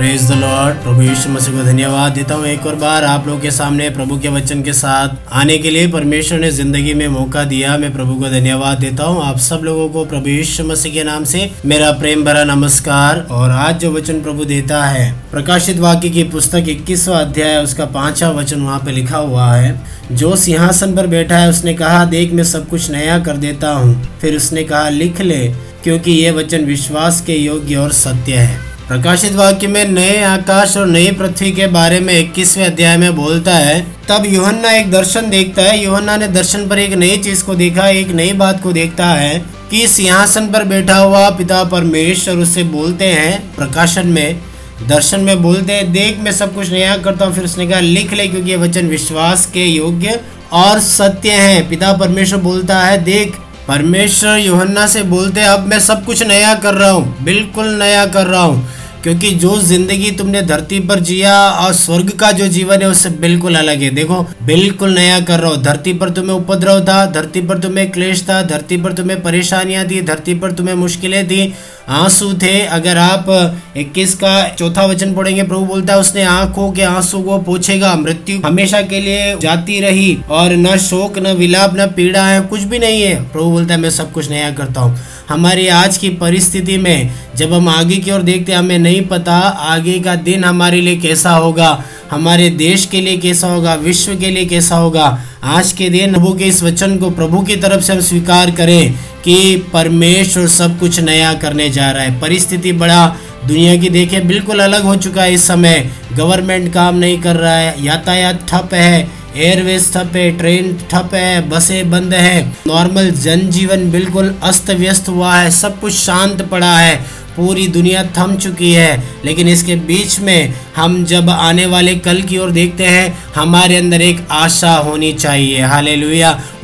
Praise the lord प्रभु यीशु मसीह को धन्यवाद देता हूँ एक और बार आप लोगों के सामने प्रभु के वचन के साथ आने के लिए परमेश्वर ने ज़िंदगी में मौका दिया मैं प्रभु को धन्यवाद देता हूँ। आप सब लोगों को प्रभु यीशु मसीह के नाम से मेरा प्रेम भरा नमस्कार। और आज जो वचन प्रभु देता है, प्रकाशित वाक्य की पुस्तक इक्कीसवा अध्याय, उसका पांचवा वचन वहाँ पे लिखा हुआ है। जो सिंहासन पर बैठा है, उसने कहा, देख, मैं सब कुछ नया कर देता हूँ। फिर उसने कहा, लिख ले, क्योंकि ये वचन विश्वास के योग्य और सत्य है। प्रकाशित वाक्य में नए आकाश और नई पृथ्वी के बारे में इक्कीसवें अध्याय में बोलता है, तब योहन्ना एक दर्शन देखता है। योहन्ना ने दर्शन पर एक नई चीज़ को देखा, एक नई बात को देखता है कि सिंहासन पर बैठा हुआ पिता परमेश्वर उससे बोलते हैं, प्रकाशन में, दर्शन में बोलते हैं, देख मैं सब कुछ नया करता हूँ। फिर उसने कहा, लिख ले क्योंकि ये वचन विश्वास के योग्य और सत्य है। पिता परमेश्वर बोलता है, देख, परमेश्वर योहन्ना से बोलते अब मैं सब कुछ नया कर रहा हूँ, बिल्कुल नया कर रहा हूँ। क्योंकि जो ज़िंदगी तुमने धरती पर जिया और स्वर्ग का जो जीवन है उससे बिल्कुल अलग है। देखो, बिल्कुल नया कर रहा हो। धरती पर तुम्हें उपद्रव था, धरती पर तुम्हें क्लेश था, धरती पर तुम्हें परेशानियाँ थी, धरती पर तुम्हें मुश्किलें थी आँसू थे। अगर आप इक्कीस का चौथा वचन पढ़ेंगे, प्रभु बोलता है, उसने आँखों के आँसू को पूछेगा, मृत्यु हमेशा के लिए जाती रही और न शोक, न विलाप, न पीड़ा है, कुछ भी नहीं है। प्रभु बोलता है, मैं सब कुछ नया करता हूँ। हमारी आज की परिस्थिति में, जब हम आगे की ओर देखते हैं, हमें नहीं पता आगे का दिन हमारे लिए कैसा होगा, हमारे देश के लिए कैसा होगा, विश्व के लिए कैसा होगा। आज के दिन, प्रभु के इस वचन को प्रभु की तरफ़ से हम स्वीकार करें। कि परमेश्वर सब कुछ नया करने जा रहा है। परिस्थिति बड़ा, दुनिया की देखे बिल्कुल अलग हो चुका है इस समय। गवर्नमेंट काम नहीं कर रहा है, यातायात ठप है, एयरवेज ठप है, ट्रेन ठप है, बसें बंद है। नॉर्मल जनजीवन बिल्कुल अस्त व्यस्त हुआ है, सब कुछ शांत पड़ा है। पूरी दुनिया थम चुकी है। लेकिन इसके बीच में हम जब आने वाले कल की ओर देखते हैं, हमारे अंदर एक आशा होनी चाहिए। हाले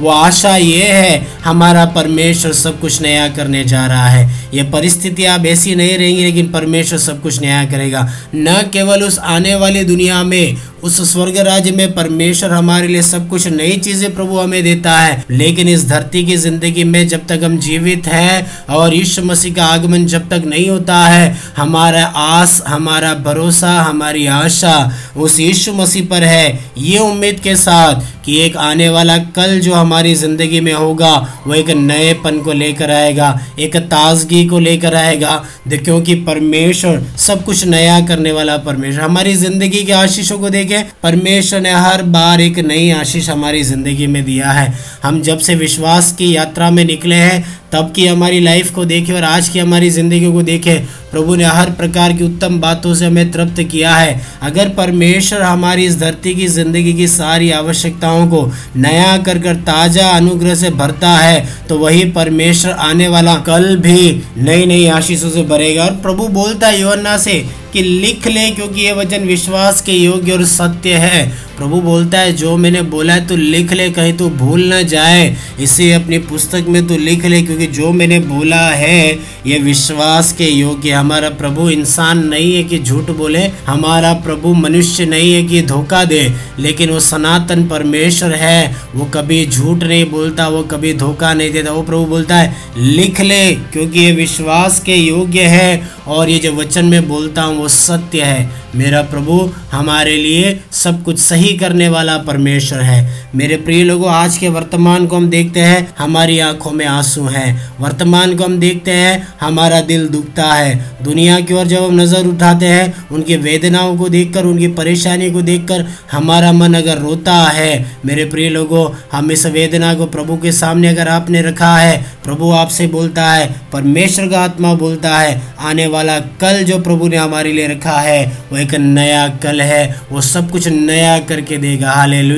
वो आशा ये है, हमारा परमेश्वर सब कुछ नया करने जा रहा है। ये परिस्थिति अब ऐसी नहीं रहेंगी, लेकिन परमेश्वर सब कुछ नया करेगा। न केवल उस आने वाली दुनिया में, उस स्वर्ग राज्य में परमेश्वर हमारे लिए सब कुछ नई चीज़ें प्रभु हमें देता है, लेकिन इस धरती की ज़िंदगी में जब तक हम जीवित हैं और यीशु मसीह का आगमन जब तक नहीं होता है, हमारा आस, हमारा भरोसा, हमारी आशा उस यीशु मसीह पर है। ये उम्मीद के साथ कि एक आने वाला कल जो हमारी ज़िंदगी में होगा, वो एक नएपन को लेकर आएगा, एक ताजगी को लेकर आएगा। क्योंकि परमेश्वर सब कुछ नया करने वाला परमेश्वर। हमारी ज़िंदगी के आशीषों को देखें, परमेश्वर ने हर बार एक नई आशीष हमारी ज़िंदगी में दिया है। हम जब से विश्वास की यात्रा में निकले हैं तब की हमारी लाइफ को देखें और आज की हमारी ज़िंदगी को देखें। प्रभु ने हर प्रकार की उत्तम बातों से हमें तृप्त किया है। अगर परमेश्वर हमारी इस धरती की ज़िंदगी की सारी आवश्यकताओं को नया कर कर ताज़ा अनुग्रह से भरता है तो वही परमेश्वर आने वाला कल भी नई नई आशीषों से भरेगा। और प्रभु बोलता है, योन्ना से कि लिख ले क्योंकि ये वचन विश्वास के योग्य और सत्य है। प्रभु बोलता है, जो मैंने बोला है तो लिख ले, कहीं तो भूल ना जाए। इसे अपनी पुस्तक में तो लिख ले, क्योंकि जो मैंने बोला है, ये विश्वास के योग्य हमारा प्रभु इंसान नहीं है कि झूठ बोले, हमारा प्रभु मनुष्य नहीं है कि धोखा दे। लेकिन वो सनातन परमेश्वर है, वो कभी झूठ नहीं बोलता, वो कभी धोखा नहीं देता। वो प्रभु बोलता है, लिख ले, क्योंकि ये विश्वास के योग्य है और ये जो वचन में बोलता हूँ, वो सत्य है। मेरा प्रभु हमारे लिए सब कुछ सही करने वाला परमेश्वर है। मेरे प्रिय लोगों, आज के वर्तमान को हम देखते हैं, हमारी आँखों में आँसू हैं। वर्तमान को हम देखते हैं, हमारा दिल दुखता है। दुनिया की ओर जब हम नज़र उठाते हैं, उनकी वेदनाओं को देखकर, उनकी परेशानी को देखकर, हमारा मन अगर रोता है, मेरे प्रिय लोगों, हम इस वेदना को प्रभु के सामने अगर आपने रखा है, प्रभु आपसे बोलता है, परमेश्वर का आत्मा बोलता है, आने वाला कल जो प्रभु ने हमारे लिए रखा है, वो एक नया कल है, वो सब कुछ नया करके देगा। हाले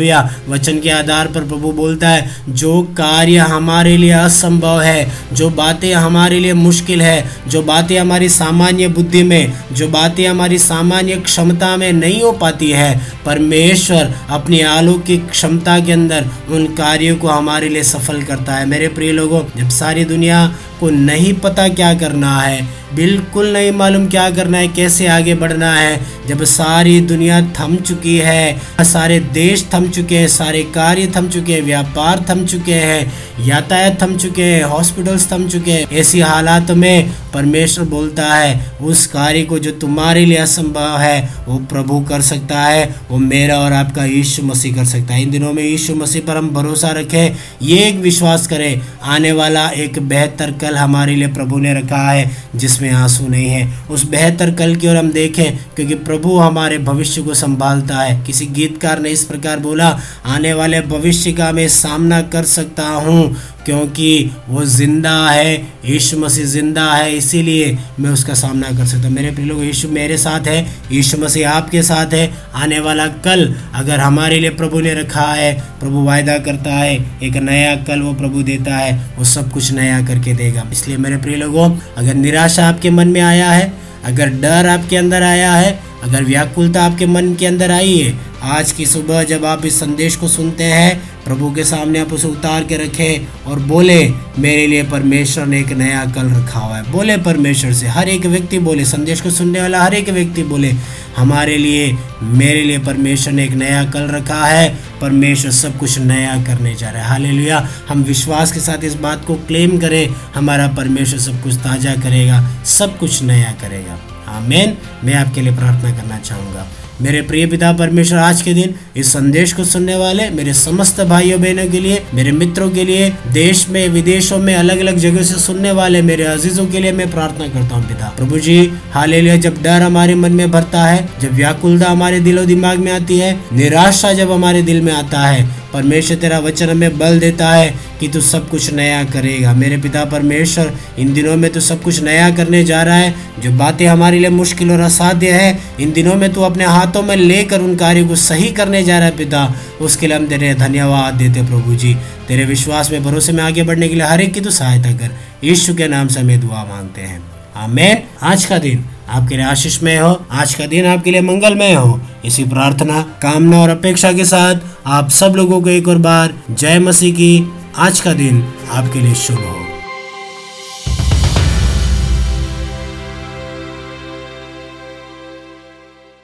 वचन के आधार पर प्रभु बोलता है, जो कार्य हमारे लिए असंभव है, जो बातें हमारे लिए मुश्किल है, जो बातें हमारी सामान्य बुद्धि में, जो बातें हमारी सामान्य क्षमता में नहीं हो पाती है, परमेश्वर अपनी अलौकिक क्षमता के अंदर उन कार्यों को हमारे लिए सफल करता है। मेरे प्रिय लोगों, जब सारी दुनिया को नहीं पता क्या करना है, बिल्कुल नहीं मालूम क्या करना है, कैसे आगे बढ़ना है। जब सारी दुनिया थम चुकी है, सारे देश थम चुके हैं, सारे कार्य थम चुके हैं, व्यापार थम चुके हैं, यातायात थम चुके हैं, हॉस्पिटल्स थम चुके हैं, ऐसी हालात में परमेश्वर बोलता है, उस कार्य को जो तुम्हारे लिए असंभव है, वो प्रभु कर सकता है, वो मेरा और आपका यीशु मसीह कर सकता है। इन दिनों में यीशु मसीह पर हम भरोसा रखें, ये एक विश्वास करें, आने वाला एक बेहतर कल हमारे लिए प्रभु ने रखा है, जिसमें आँसू नहीं है। उस बेहतर कल की ओर हम देखें, क्योंकि प्रभु हमारे भविष्य को संभालता है। किसी गीतकार ने इस प्रकार बोला, आने वाले भविष्य का मैं सामना कर सकता हूँ। क्योंकि वो ज़िंदा है, यीशु मसीह ज़िंदा है, इसीलिए मैं उसका सामना कर सकता हूँ। मेरे प्रिय लोग, यीशु मेरे साथ है, यीशु मसीह आपके साथ है। आने वाला कल, अगर हमारे लिए प्रभु ने रखा है, प्रभु वायदा करता है, एक नया कल वो प्रभु देता है, वो सब कुछ नया करके देगा। इसलिए मेरे प्रिय लोगों, अगर निराशा आपके मन में आया है, अगर डर आपके अंदर आया है, अगर व्याकुलता आपके मन के अंदर आई है आज की सुबह जब आप इस संदेश को सुनते हैं, प्रभु के सामने आप उसे उतार के रखें और बोले, मेरे लिए परमेश्वर ने एक नया कल रखा हुआ है। बोले परमेश्वर से। हर एक व्यक्ति बोले, संदेश को सुनने वाला हर एक व्यक्ति बोले, हमारे लिए, मेरे लिए परमेश्वर ने एक नया कल रखा है। परमेश्वर सब कुछ नया करने जा रहा है। हाल हम विश्वास के साथ इस बात को क्लेम करें, हमारा परमेश्वर सब कुछ ताज़ा करेगा, सब कुछ नया करेगा। आमेन। मैं आपके लिए प्रार्थना करना चाहूँगा। मेरे प्रिय पिता परमेश्वर, आज के दिन इस संदेश को सुनने वाले मेरे समस्त भाइयों, बहनों के लिए, मेरे मित्रों के लिए, देश में, विदेशों में अलग अलग जगह से सुनने वाले मेरे अजीजों के लिए मैं प्रार्थना करता हूँ, पिता। प्रभु जी हाल जब डर हमारे मन में भरता है, जब व्याकुलता हमारे दिलो दिमाग में आती है, निराशा जब हमारे दिल में आता है परमेश्वर तेरा वचन हमें बल देता है कि तू सब कुछ नया करेगा। मेरे पिता परमेश्वर, इन दिनों में तू सब कुछ नया करने जा रहा है। जो बातें हमारे लिए मुश्किल और असाध्य है, इन दिनों में तू अपने हाथों में लेकर उन कार्यों को सही करने जा रहा है पिता। उसके लिए हम तेरे धन्यवाद देते प्रभु जी। तेरे विश्वास में भरोसे में आगे बढ़ने के लिए हर एक की तो सहायता कर। यीशु के नाम से हमें दुआ मांगते हैं। आमेन। आज का दिन आपके लिए आशीष में हो, आज का दिन आपके लिए मंगलमय हो। इसी प्रार्थना, कामना और अपेक्षा के साथ आप सब लोगों को एक और बार जय मसीह की आज का दिन आपके लिए शुभ हो।